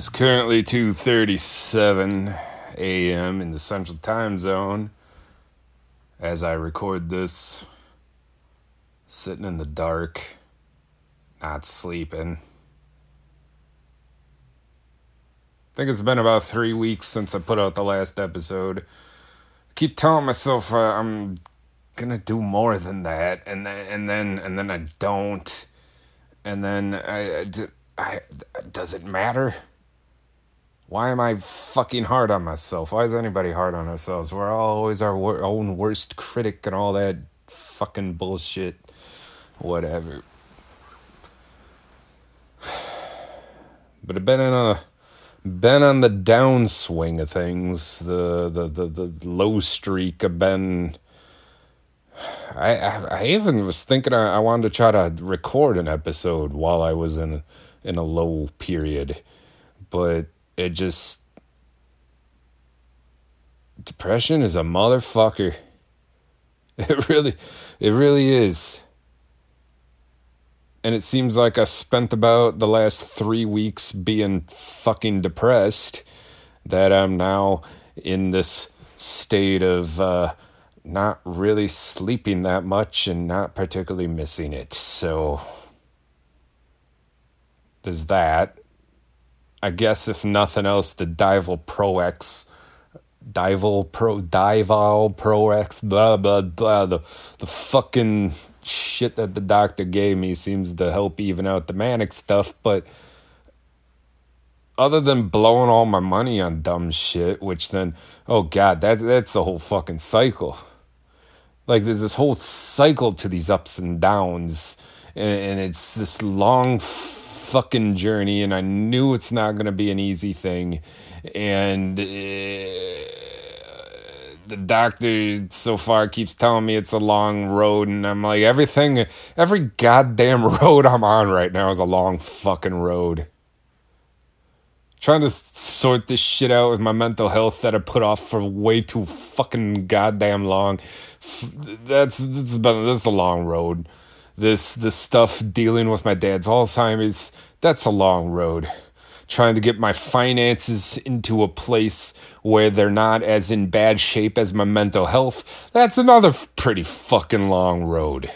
Is currently 2:37 a.m. in the Central Time Zone as I record this sitting in the dark, not sleeping. I think it's been about 3 weeks since I put out the last episode. I keep telling myself uh, I'm going to do more than that and then and then and then I don't. And then I, does it matter? Why am I fucking hard on myself? Why is anybody hard on ourselves? We're always our wor- own worst critic and all that fucking bullshit. Whatever. But I've been in a been on the downswing of things. The the the, the low streak. I've been. I, I, I even was thinking I, I wanted to try to record an episode while I was in in a low period, but it just depression is a motherfucker. It really, it really is. And it seems like I've spent about the last three weeks being fucking depressed that I'm now in this state of uh, not really sleeping that much and not particularly missing it. So there's that. I guess if nothing else, the Divalproex, Dival Pro, Divalproex, blah blah blah. The the fucking shit that the doctor gave me seems to help even out the manic stuff, but other than blowing all my money on dumb shit, which then, oh god, that that's the whole fucking cycle. Like there's this whole cycle to these ups and downs, and, and it's this long fucking journey, and I knew it's not going to be an easy thing. And uh, the doctor so far keeps telling me it's a long road, and I'm like, everything, every goddamn road I'm on right now is a long fucking road. Trying to sort this shit out with my mental health that I put off for way too fucking goddamn long. That's that's been this is a long road this this stuff dealing with my dad's Alzheimer's, that's a long road. Trying to get my finances into a place where they're not as in bad shape as my mental health, that's another pretty fucking long road.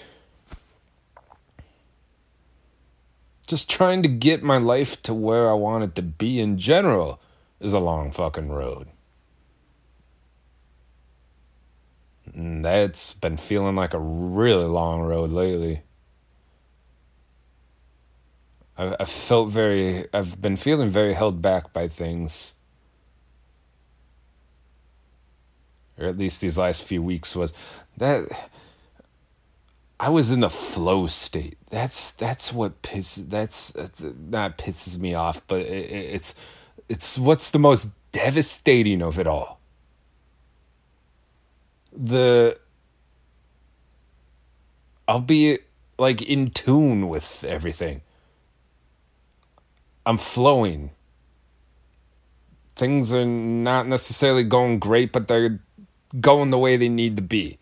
Just trying to get my life to where I want it to be in general is a long fucking road. And that's been feeling like a really long road lately. I, I felt very, I've been feeling very held back by things. Or at least these last few weeks was that I was in the flow state. That's that's what pisses that's not pisses me off, but it, it's it's what's the most devastating of it all. The I'll be like in tune with everything. I'm flowing. Things are not necessarily going great, but they're going the way they need to be.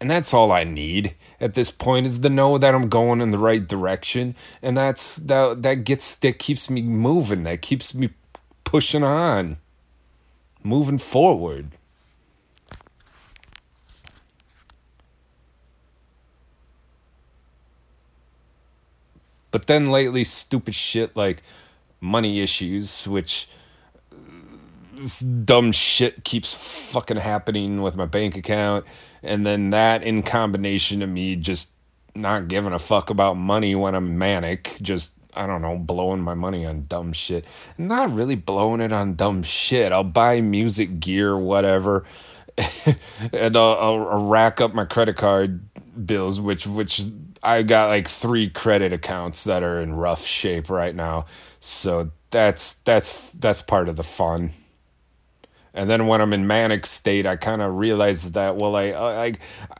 And that's all I need at this point is to know that I'm going in the right direction. And that's that that gets that keeps me moving, that keeps me pushing on, moving forward. But then lately, stupid shit like money issues, which uh, this dumb shit keeps fucking happening with my bank account. And then that in combination of me just not giving a fuck about money when I'm manic, just I don't know, blowing my money on dumb shit. Not really blowing it on dumb shit. I'll buy music gear, whatever, and I'll, I'll, rack up my credit card bills, which which I got like three credit accounts that are in rough shape right now. So that's that's that's part of the fun. And then when I'm in manic state, I kind of realize that well, I uh, I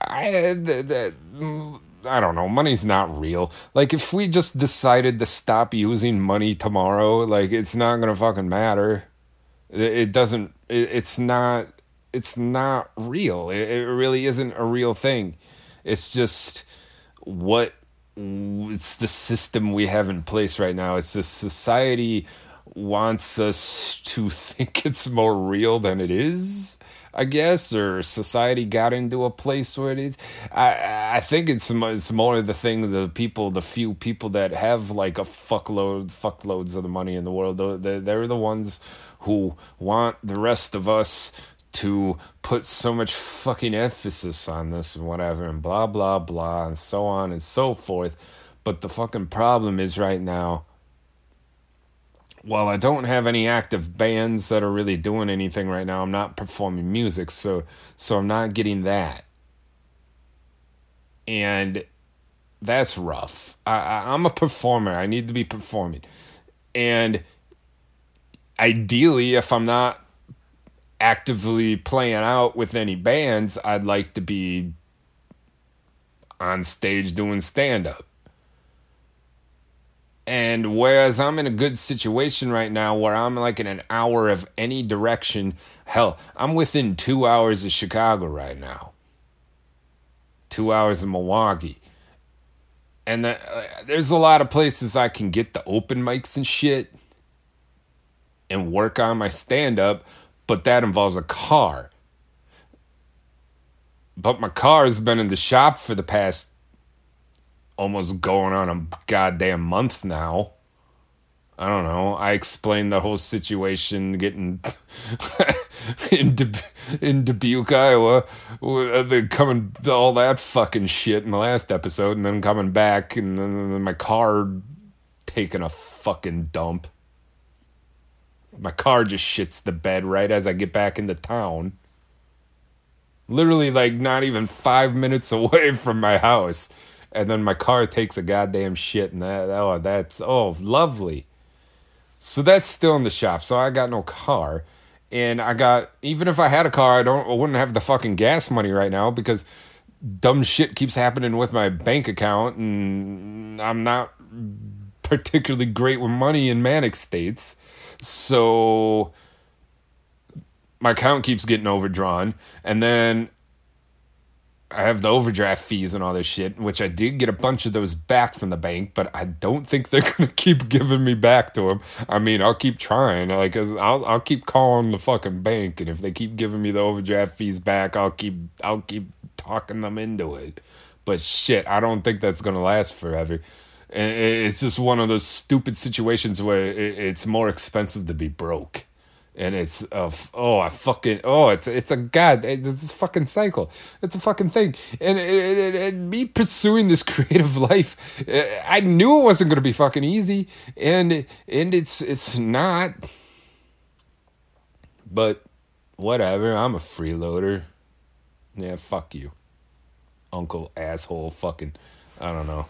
I, I, I don't know, money's not real. Like if we just decided to stop using money tomorrow, like it's not gonna fucking matter. It, doesn't. It, it's not. It's not real. It, it really isn't a real thing. It's just what it's the system we have in place right now. It's the society wants us to think it's more real than it is. I guess, or society got into a place where it is. I I think it's it's more the thing the people, the few people that have like a fuckload, fuckloads of the money in the world. They're, they're the ones who want the rest of us to put so much fucking emphasis on this and whatever and blah blah blah and so on and so forth. But the fucking problem is right now while I don't have any active bands that are really doing anything right now, I'm not performing music, so so I'm not getting that. And that's rough. I, I I'm a performer. I need to be performing. And ideally, if I'm not actively playing out with any bands, I'd like to be on stage doing stand up. And whereas I'm in a good situation right now where I'm like in an hour of any direction, hell, I'm within two hours of Chicago right now, two hours of Milwaukee. And the, uh, there's a lot of places I can get the open mics and shit and work on my stand up, but that involves a car. But my car has been in the shop for the past almost going on a goddamn month now. I don't know. I explained the whole situation getting in in Dubuque, Iowa, coming all that fucking shit in the last episode, and then coming back, and then my car taking a fucking dump. My car just shits the bed right as I get back into town. Literally, like not even five minutes away from my house and then my car takes a goddamn shit, and that oh that's oh lovely. So that's still in the shop. So I got no car, and I got even if I had a car, I don't I wouldn't have the fucking gas money right now because dumb shit keeps happening with my bank account, and I'm not particularly great with money in manic states. So my account keeps getting overdrawn, and then I have the overdraft fees and all this shit, which I did get a bunch of those back from the bank, but I don't think they're gonna keep giving me back to them. I mean, I'll keep trying, like, I'll I'll keep calling the fucking bank, and if they keep giving me the overdraft fees back, I'll keep I'll keep talking them into it. But shit, I don't think that's gonna last forever. It's just one of those stupid situations where it's more expensive to be broke. And it's a oh I fucking oh it's it's a god it's a fucking cycle. It's a fucking thing. And, and, and me pursuing this creative life I knew it wasn't gonna be fucking easy. And and it's it's not. But whatever I'm a freeloader. Yeah fuck you uncle asshole fucking I don't know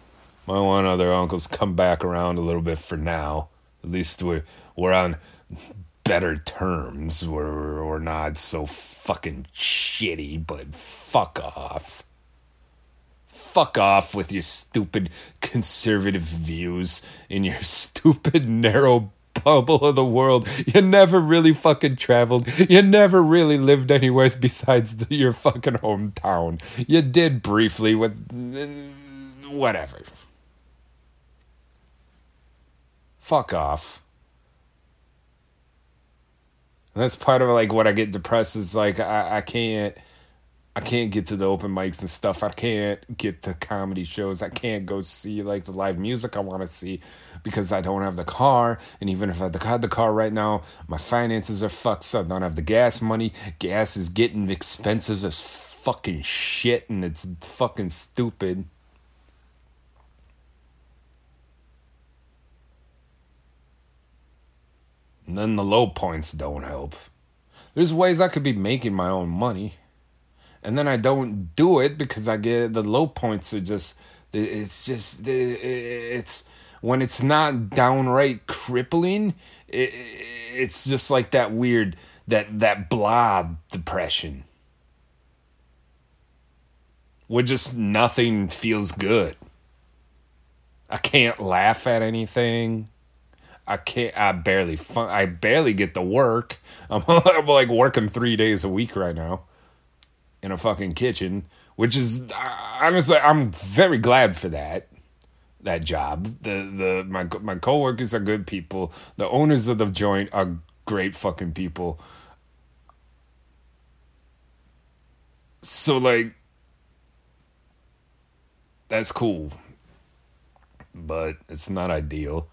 my one other uncle's come back around a little bit for now at least we're we're on better terms We're, we're not so fucking shitty, but fuck off. Fuck off with your stupid conservative views in your stupid narrow bubble of the world. You never really fucking traveled. You never really lived anywhere besides the, your fucking hometown. You did briefly with whatever. Fuck off. And that's part of like what I get depressed is like I, I can't I can't get to the open mics and stuff. I can't get to comedy shows. I can't go see like the live music I want to see because I don't have the car. And even if I had the car right now, my finances are fucked. So I don't have the gas money. Gas is getting expensive as fucking shit, and it's fucking stupid. And then the low points don't help. There's ways I could be making my own money. And then I don't do it because I get the low points are just it's just it's when it's not downright crippling it, it's just like that weird that that blah depression where just nothing feels good i can't laugh at anything I can't. I barely. Fun, I barely get to work. I'm, I'm like working three days a week right now, in a fucking kitchen, which is honestly I'm very glad for that. that job. The the my my coworkers are good people. The owners of the joint are great fucking people. So like that's cool. But it's not ideal.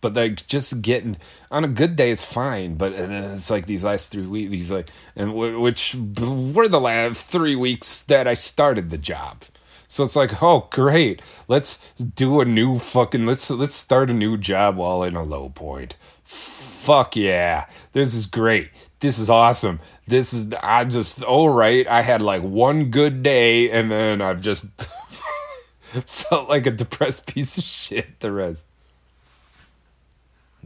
But like just getting on a good day, it's fine. But uh, it's like these last three weeks, these like, and which were the last three weeks that I started the job. So it's like, oh great, let's do a new fucking let's let's start a new job while in a low point. Fuck yeah, this is great. This is awesome. This is I'm just all right. I had like one good day, and then I've just felt like a depressed piece of shit. The rest.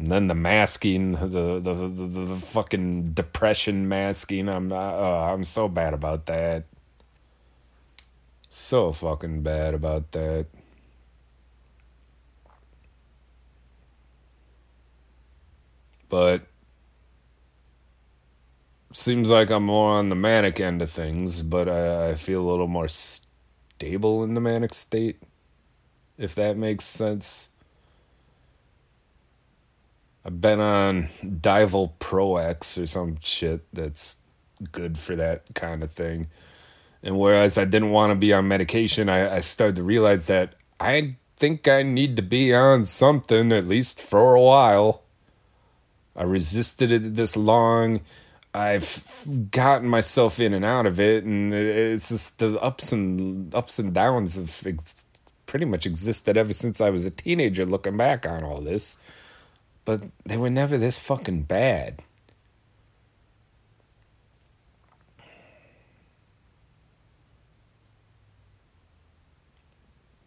And then the masking, the the the, the, fucking depression masking. I'm uh, I'm so bad about that. So fucking bad about that. But seems like I'm more on the manic end of things, but I, I feel a little more stable in the manic state, if that makes sense. I've been on Divalproex or some shit that's good for that kind of thing. And whereas I didn't want to be on medication, I, I started to realize that I think I need to be on something at least for a while. I resisted it this long. I've gotten myself in and out of it, and it's just the ups and ups and downs have ex- pretty much existed ever since I was a teenager. Looking back on all this, but they were never this fucking bad.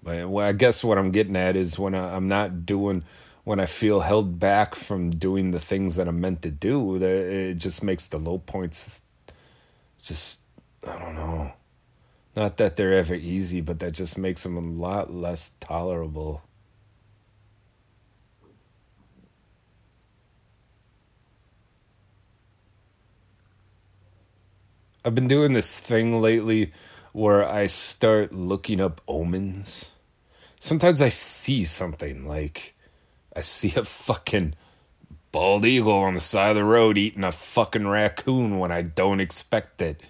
But well, I guess what I'm getting at is when I, I'm not doing, when I feel held back from doing the things that I'm meant to do, that it just makes the low points just, I don't know. Not that they're ever easy, but that just makes them a lot less tolerable. I've been doing this thing lately where I start looking up omens sometimes I see something like I see a fucking bald eagle on the side of the road eating a fucking raccoon when I don't expect it.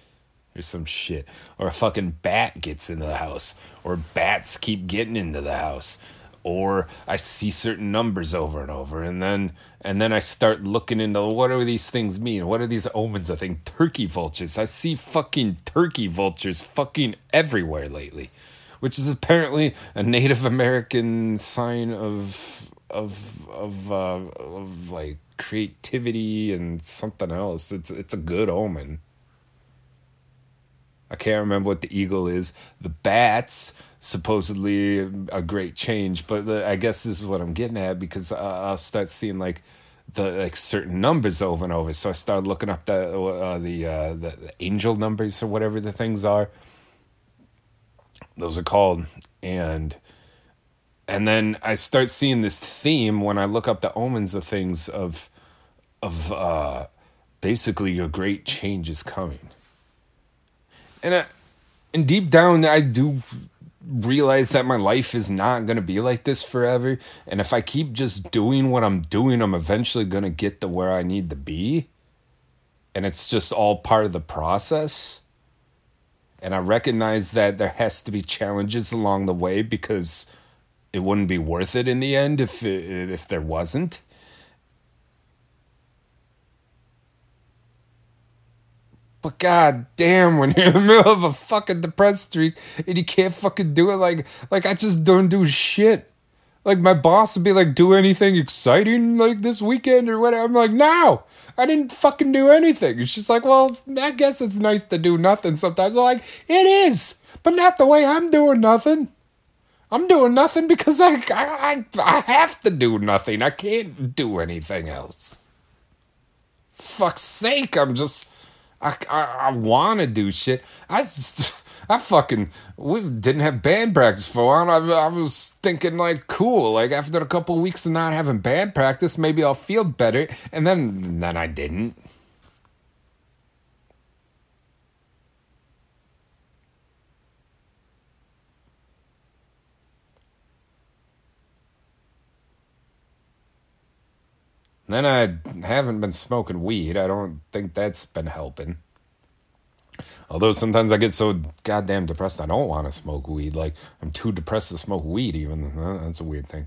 Or some shit. Or a fucking bat gets into the house. Or bats keep getting into the house. Or I see certain numbers over and over. And then and then I start looking into what do these things mean? What are these omens? I think turkey vultures. I see fucking turkey vultures fucking everywhere lately which is apparently a Native American sign of of of uh, of like creativity and something else. It's it's a good omen. I can't remember what the eagle is. The bats supposedly a great change, but the, I guess this is what I'm getting at because I'll start seeing like the like certain numbers over and over. So I started looking up the uh, the, uh, the the angel numbers or whatever the things are those are called and and then I start seeing this theme when I look up the omens of things of of uh basically a great change is coming. And I, and deep down I do realize that my life is not going to be like this forever and if I keep just doing what I'm doing I'm eventually going to get to where I need to be. And it's just all part of the process and I recognize that there has to be challenges along the way because it wouldn't be worth it in the end if it, if there wasn't. But god damn, when you're in the middle of a fucking depressed streak and you can't fucking do it, like like I just don't do shit. Like my boss would be like, "Do anything exciting like this weekend or whatever?" I'm like, "No, I didn't fucking do anything." It's just like, "Well, I guess it's nice to do nothing sometimes." I'm like, "It is, but not the way I'm doing nothing." I'm doing nothing because I, I I have to do nothing. I can't do anything else. Fuck's sake, I'm just I I, I want to do shit. I I fucking we didn't have band practice for a while. I, I was thinking like, cool. Like after a couple of weeks of not having band practice, maybe I'll feel better. And then then I didn't. Then I haven't been smoking weed. I don't think that's been helping. Although sometimes I get so goddamn depressed, I don't want to smoke weed. Like I'm too depressed to smoke weed. Even that's a weird thing.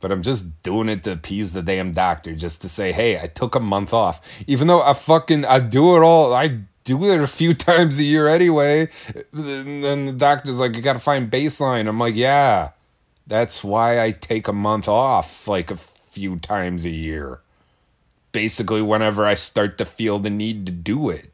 But I'm just doing it to appease the damn doctor, just to say, hey, I took a month off. Even though I fucking I do it all. I do it a few times a year anyway. And then the doctor's like, you got to find baseline. I'm like, yeah, that's why I take a month off, like a few times a year. Basically, whenever I start to feel the need to do it.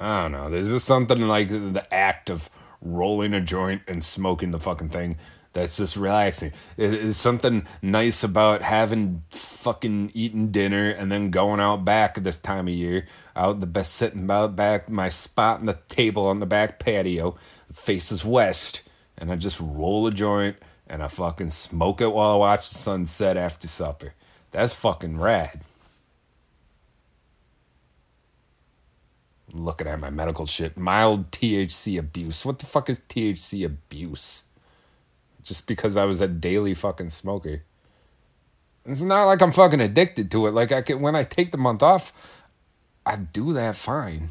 I don't know. There's just something like the act of rolling a joint and smoking the fucking thing that's just relaxing. There's something nice about having fucking eating dinner and then going out back this time of year. Out the best sitting about back my spot on the table on the back patio, faces west, and I just roll a joint and I fucking smoke it while I watch the sunset after supper. That's fucking rad. looking at my medical shit. Mild THC abuse. What the fuck is THC abuse? Just because I was a daily fucking smoker. It's not like I'm fucking addicted to it. Like I can when I take the month off, I do that fine.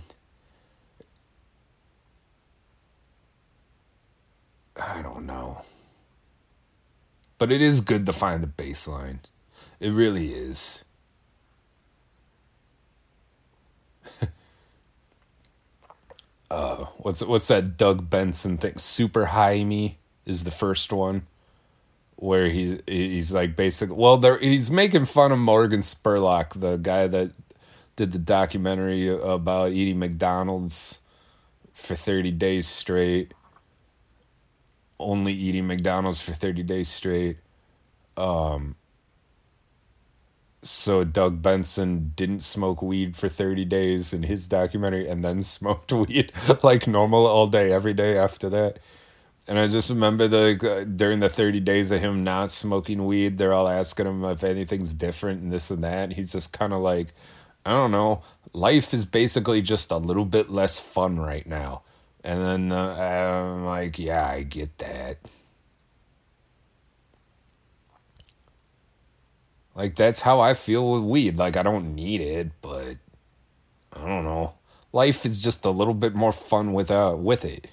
I don't know. But it is good to find the baseline. It really is. uh what's what's that Doug Benson thing? Super High Me is the first one where he's he's like basically well there he's making fun of Morgan Spurlock, the guy that did the documentary about eating McDonald's for 30 days straight. Only eating McDonald's for 30 days straight. Um so Doug Benson didn't smoke weed for 30 days in his documentary and then smoked weed like normal all day every day after that. And I just remember the during the 30 days of him not smoking weed, they're all asking him if anything's different and this and that. He's just kind of like, I don't know, life is basically just a little bit less fun right now. And then uh, I'm like, yeah, I get that. Like that's how I feel with weed. Like I don't need it, but I don't know. Life is just a little bit more fun with uh with it.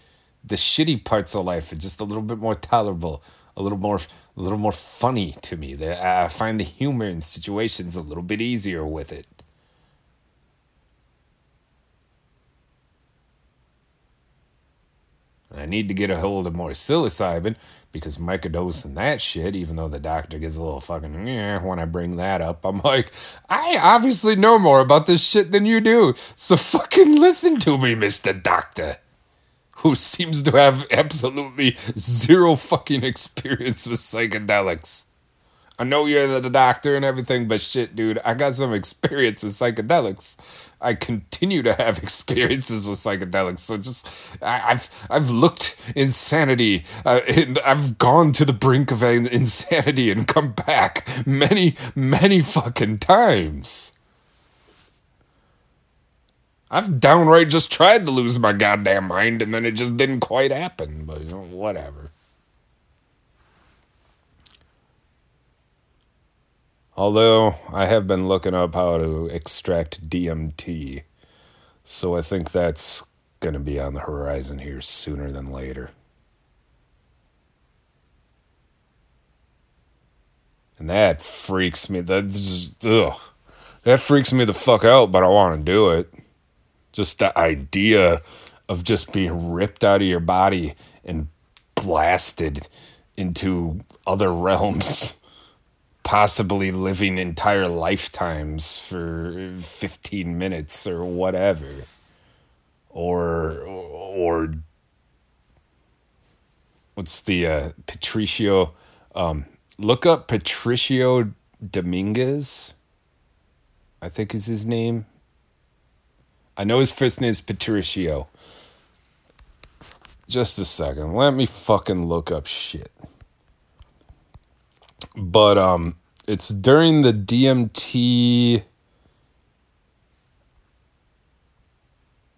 The shitty parts of life are just a little bit more tolerable, a little more a little more funny to me. I find the humor in situations a little bit easier with it. I need to get a hold of more psilocybin because microdosing that shit, even though the doctor gets a little fucking yeah when I bring that up, I'm like, I obviously know more about this shit than you do. So fucking listen to me, Mr. Doctor. Who seems to have absolutely zero fucking experience with psychedelics. I know you're the doctor and everything, but shit, dude, I got some experience with psychedelics. I continue to have experiences with psychedelics. So just, I, have I've looked insanity. Uh, I've gone to the brink of insanity and come back many, many fucking times. I've downright just tried to lose my goddamn mind and then it just didn't quite happen. But you know, whatever. Although I have been looking up how to extract DMT, so I think that's going to be on the horizon here sooner than later. And that freaks me. That just, ugh. That freaks me the fuck out, but I want to do it. Just the idea of just being ripped out of your body and blasted into other realms possibly living entire lifetimes for 15 minutes or whatever. Or or what's the uh, Patricio um, look up Patricio Dominguez I think is his name. I know his first name is Patricio. Just a second. Let me fucking look up shit but um, it's during the DMT.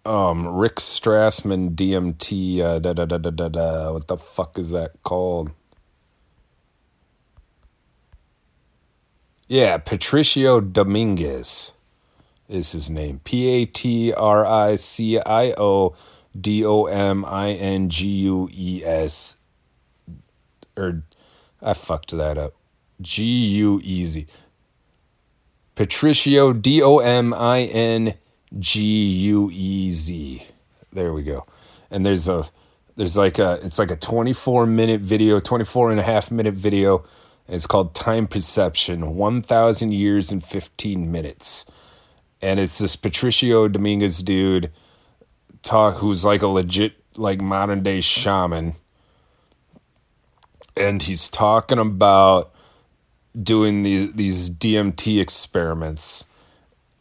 um, Rick Strassman DMT. Uh, da, da, da, da, da, da. What the fuck is that called? Yeah, Patricio Dominguez is his name. P A T R I C I O D O M I N G U E S. Or I fucked that up. G U E Z. Patricio D O M I N G U E Z. There we go. And there's a there's like a it's like a 24 minute video, 24 and a half minute video. It's called Time Perception 1000 Years and 15 Minutes. And it's this Patricio Dominguez dude talk who's like a legit like modern day shaman. And he's talking about doing these these DMT experiments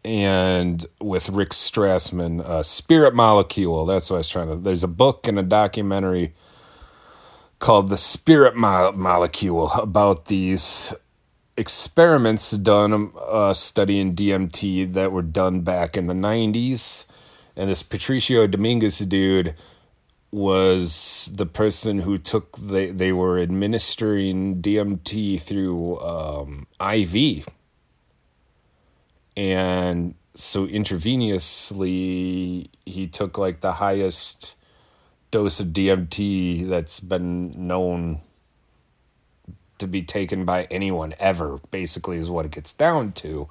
and with Rick Strassman, uh, Spirit Molecule. That's what I was trying to. There's a book and a documentary called The Spirit Mo- Molecule about these experiments done uh, studying DMT that were done back in the 90s. And this Patricio Dominguez dude was the person who took they they were administering DMT through um, IV and so intravenously he took like the highest dose of DMT that's been known to be taken by anyone ever basically is what it gets down to.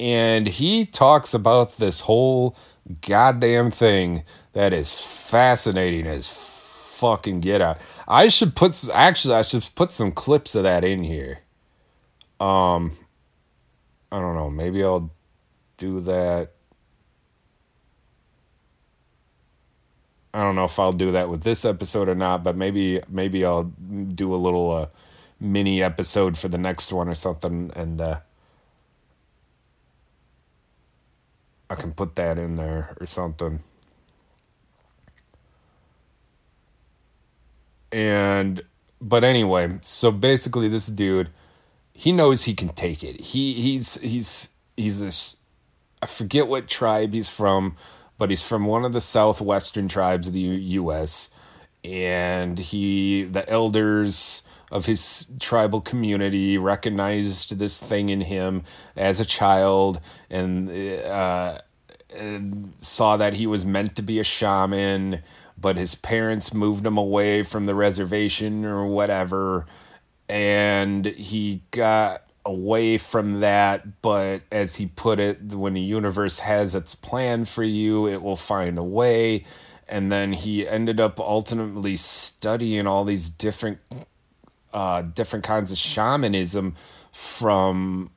And he talks about this whole goddamn thing that is fascinating as fucking get out i should put actually i should put some clips of that in here um I don't know. Maybe I'll do that. I don't know if I'll do that with this episode or not, but maybe maybe I'll do a little uh, mini episode for the next one or something, and uh, I can put that in there or something. And but anyway, so basically, this dude he knows he can take it. He he's he's he's this I forget what tribe he's from, but he's from one of the southwestern tribes of the U.S. And he the elders of his tribal community recognized this thing in him as a child and uh, saw that he was meant to be a shaman, but his parents moved him away from the reservation or whatever and he got away from that but as he put it when the universe has its plan for you it will find a way. And then he ended up ultimately studying all these different uh, different kinds of shamanism from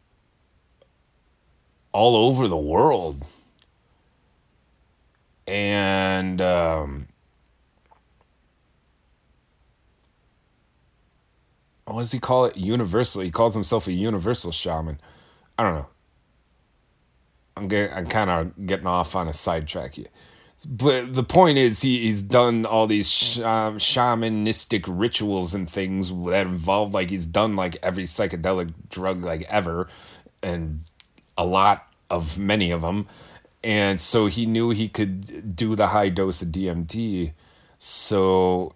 all over the world. And um, what does he call it? Universal. He calls himself a universal shaman. I don't know. I'm getting, I'm kind of getting off on a sidetrack here. But the point is, he, he's done all these sh- um, shamanistic rituals and things that involve, like, he's done, like, every psychedelic drug, like, ever, and a lot of many of them. And so he knew he could do the high dose of DMT. So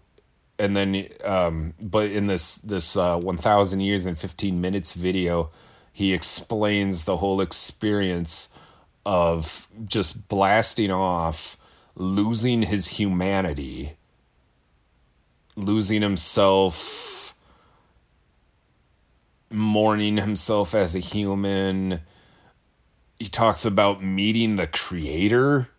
and then um, but in this this uh, 1000 years and 15 minutes video he explains the whole experience of just blasting off losing his humanity losing himself mourning himself as a human. He talks about meeting the creator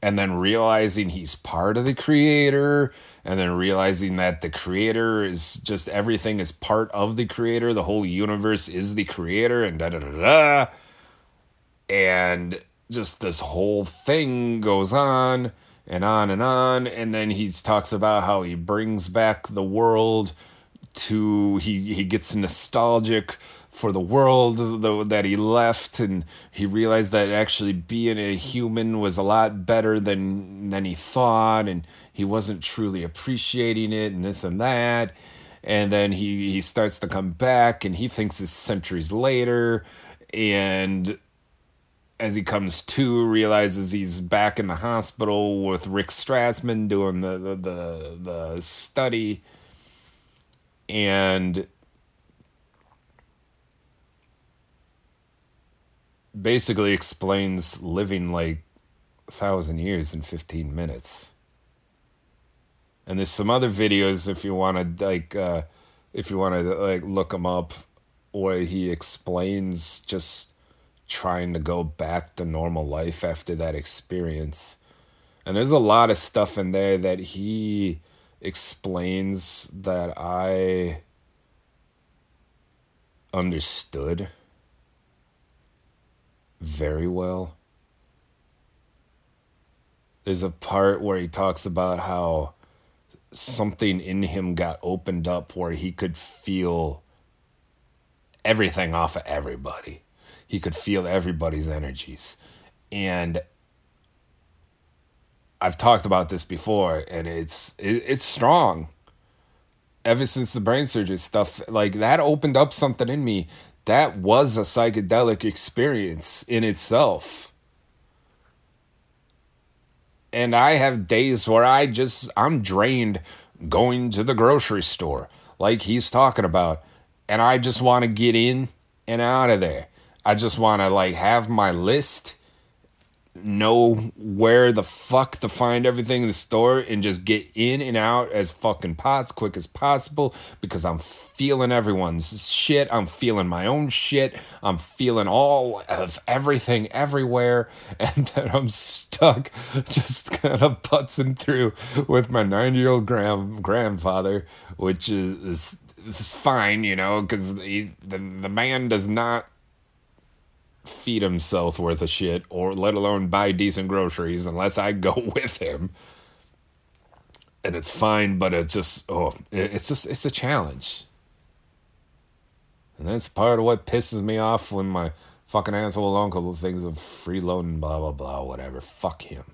and then realizing he's part of the creator and then realizing that the creator is just everything is part of the creator the whole universe is the creator and da da da da and just this whole thing goes on and on and on and then he talks about how he brings back the world to he he gets nostalgic for the world though that he left and he realized that actually being a human was a lot better than than he thought and he wasn't truly appreciating it and this and that. And then he he starts to come back and he thinks it's centuries later and as he comes to, realizes he's back in the hospital with Rick Strassman doing the the the, the study, and basically explains living like a thousand years in 15 minutes. And there's some other videos if you want to like uh, if you want to like look them up where he explains just trying to go back to normal life after that experience. And there's a lot of stuff in there that he explains that I understood very well. There's a part where he talks about how something in him got opened up where he could feel everything off of everybody. He could feel everybody's energies. And I've talked about this before and it's it, it's strong. Ever since the brain surgery stuff like that opened up something in me that was a psychedelic experience in itself. And I have days where I just I'm drained going to the grocery store like he's talking about and I just want to get in and out of there. I just want to like have my list, know where the fuck to find everything in the store, and just get in and out as fucking pos quick as possible because I'm feeling everyone's shit. I'm feeling my own shit. I'm feeling all of everything everywhere, and then I'm stuck just kind of putzing through with my nine year old grand grandfather, which is, is is fine, you know, because the the man does not feed himself worth of shit, or let alone buy decent groceries, unless I go with him. And it's fine, but it's just oh, it's just it's a challenge. And that's part of what pisses me off when my fucking asshole uncle thinks of freeloading, blah blah blah, whatever. Fuck him.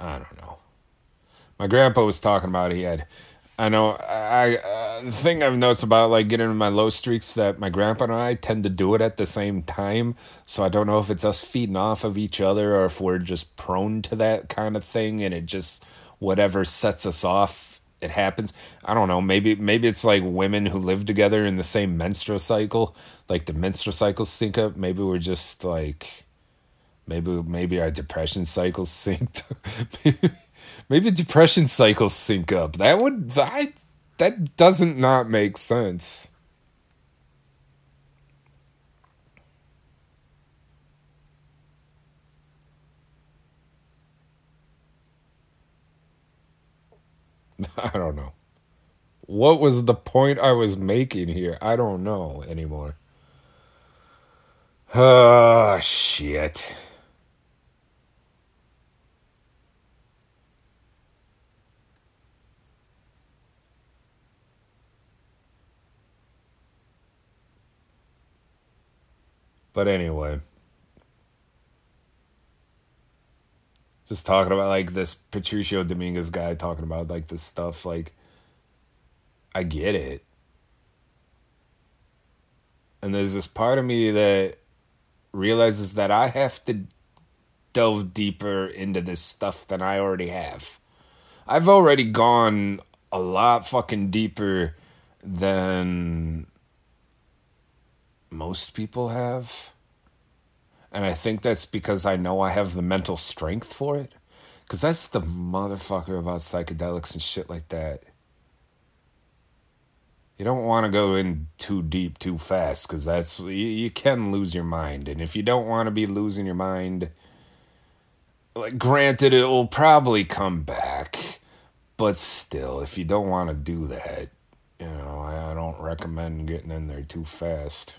I don't know. My grandpa was talking about he had. I know. I uh, the thing I've noticed about like getting in my low streaks that my grandpa and I tend to do it at the same time. So I don't know if it's us feeding off of each other or if we're just prone to that kind of thing, and it just whatever sets us off it happens. I don't know. Maybe maybe it's like women who live together in the same menstrual cycle, like the menstrual cycles sync up. Maybe we're just like Maybe maybe our depression cycles synced. maybe, maybe depression cycles sync up. That would that that doesn't not make sense. I don't know. What was the point I was making here? I don't know anymore. Ah, oh, shit. But anyway. Just talking about like this Patricio Dominguez guy talking about like this stuff, like I get it. And there's this part of me that realizes that I have to delve deeper into this stuff than I already have. I've already gone a lot fucking deeper than most people have. And I think that's because I know I have the mental strength for it. Because that's the motherfucker about psychedelics and shit like that. You don't want to go in too deep too fast because that's you, you can lose your mind. And if you don't want to be losing your mind, like granted, it will probably come back. But still, if you don't want to do that, you know, I, I don't recommend getting in there too fast.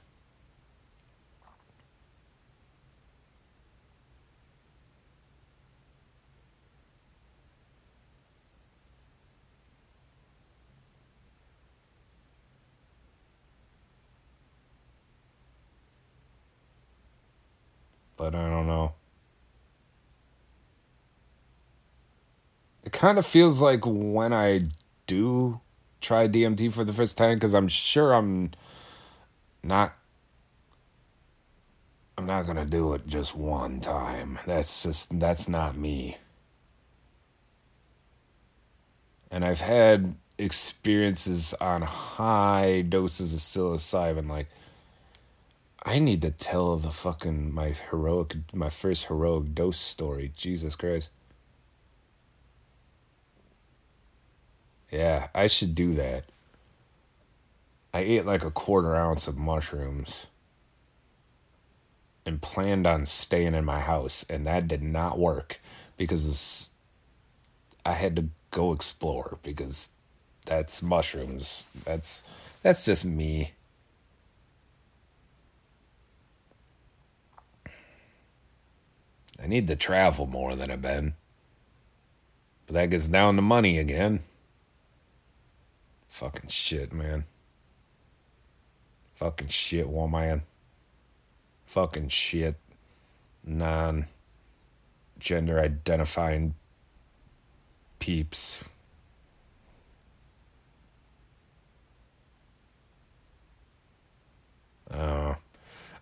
But I don't know. it kind of feels like when I do try DMT for the first time, because I'm sure I'm not. I'm not gonna do it just one time. That's just that's not me. And I've had experiences on high doses of psilocybin like I need to tell the fucking my heroic my first heroic dose story. Jesus Christ. Yeah, I should do that. I ate like a quarter ounce of mushrooms and planned on staying in my house, and that did not work because I had to go explore because that's mushrooms. That's that's just me. I need to travel more than I've been. But that gets down to money again. Fucking shit, man. Fucking shit, woman. Fucking shit. Non gender identifying peeps.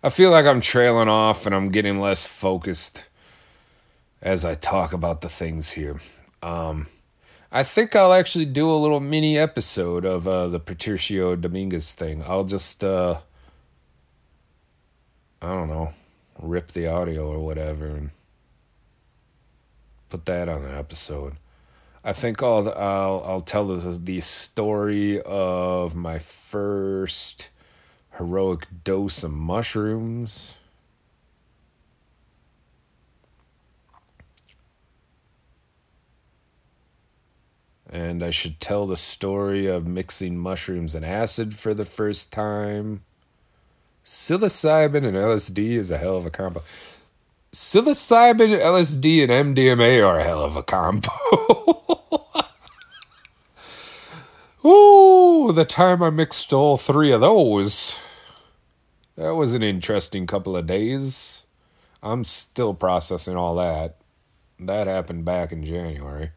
I feel like I'm trailing off and I'm getting less focused as I talk about the things here. Um, I think I'll actually do a little mini episode of uh, the Patricio Dominguez thing. I'll just, uh, I don't know, rip the audio or whatever and put that on an episode. I think I'll I'll I'll tell the the story of my first heroic dose of mushrooms. And I should tell the story of mixing mushrooms and acid for the first time. Psilocybin and LSD is a hell of a combo. Psilocybin, LSD, and MDMA are a hell of a combo. Ooh, the time I mixed all three of those. That was an interesting couple of days. I'm still processing all that. That happened back in January.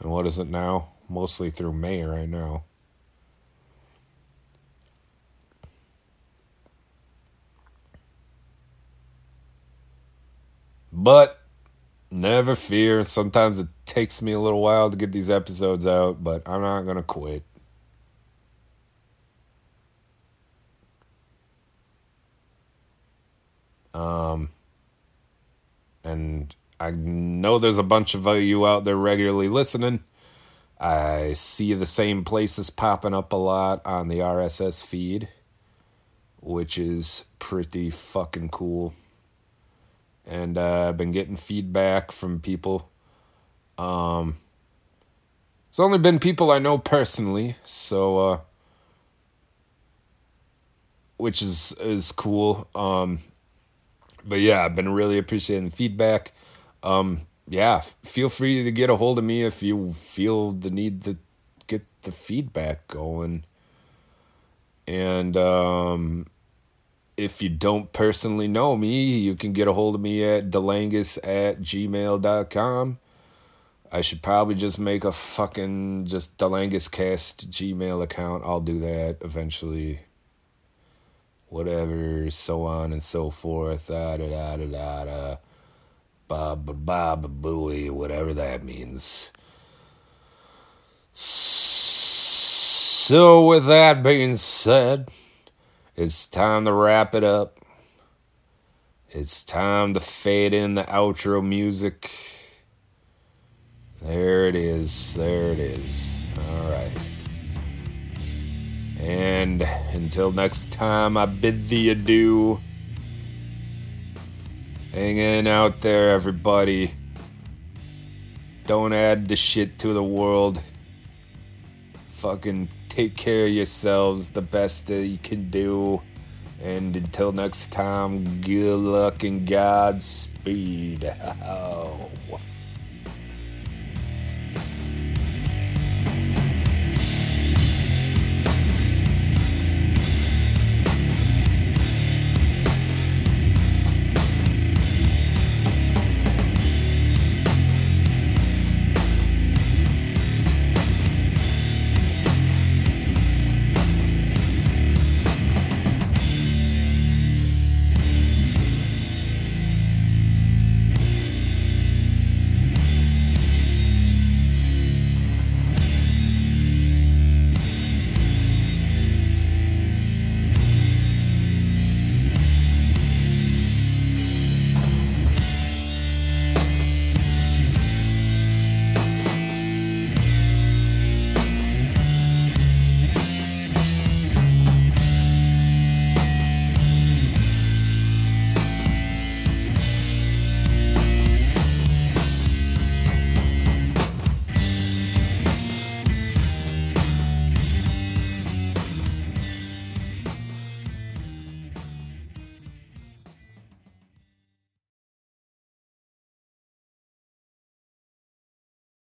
And what is it now? Mostly through May right now. But never fear. Sometimes it takes me a little while to get these episodes out, but I'm not going to quit. Um, and I know there's a bunch of you out there regularly listening. I see the same places popping up a lot on the RSS feed, which is pretty fucking cool. And uh, I've been getting feedback from people. Um, it's only been people I know personally, so uh, which is is cool. Um, but yeah, I've been really appreciating feedback. Um, yeah, feel free to get a hold of me if you feel the need to get the feedback going. And um, if you don't personally know me, you can get a hold of me at delangus at gmail.com. I should probably just make a fucking just DelangisCast Gmail account. I'll do that eventually whatever, so on and so forth, da da da da da ba ba booey, whatever that means. So, with that being said, it's time to wrap it up. It's time to fade in the outro music. There it is. There it is. All right. And until next time, I bid thee adieu. Hang in out there, everybody. Don't add the shit to the world. Fucking take care of yourselves the best that you can do. And until next time, good luck and Godspeed. Oh.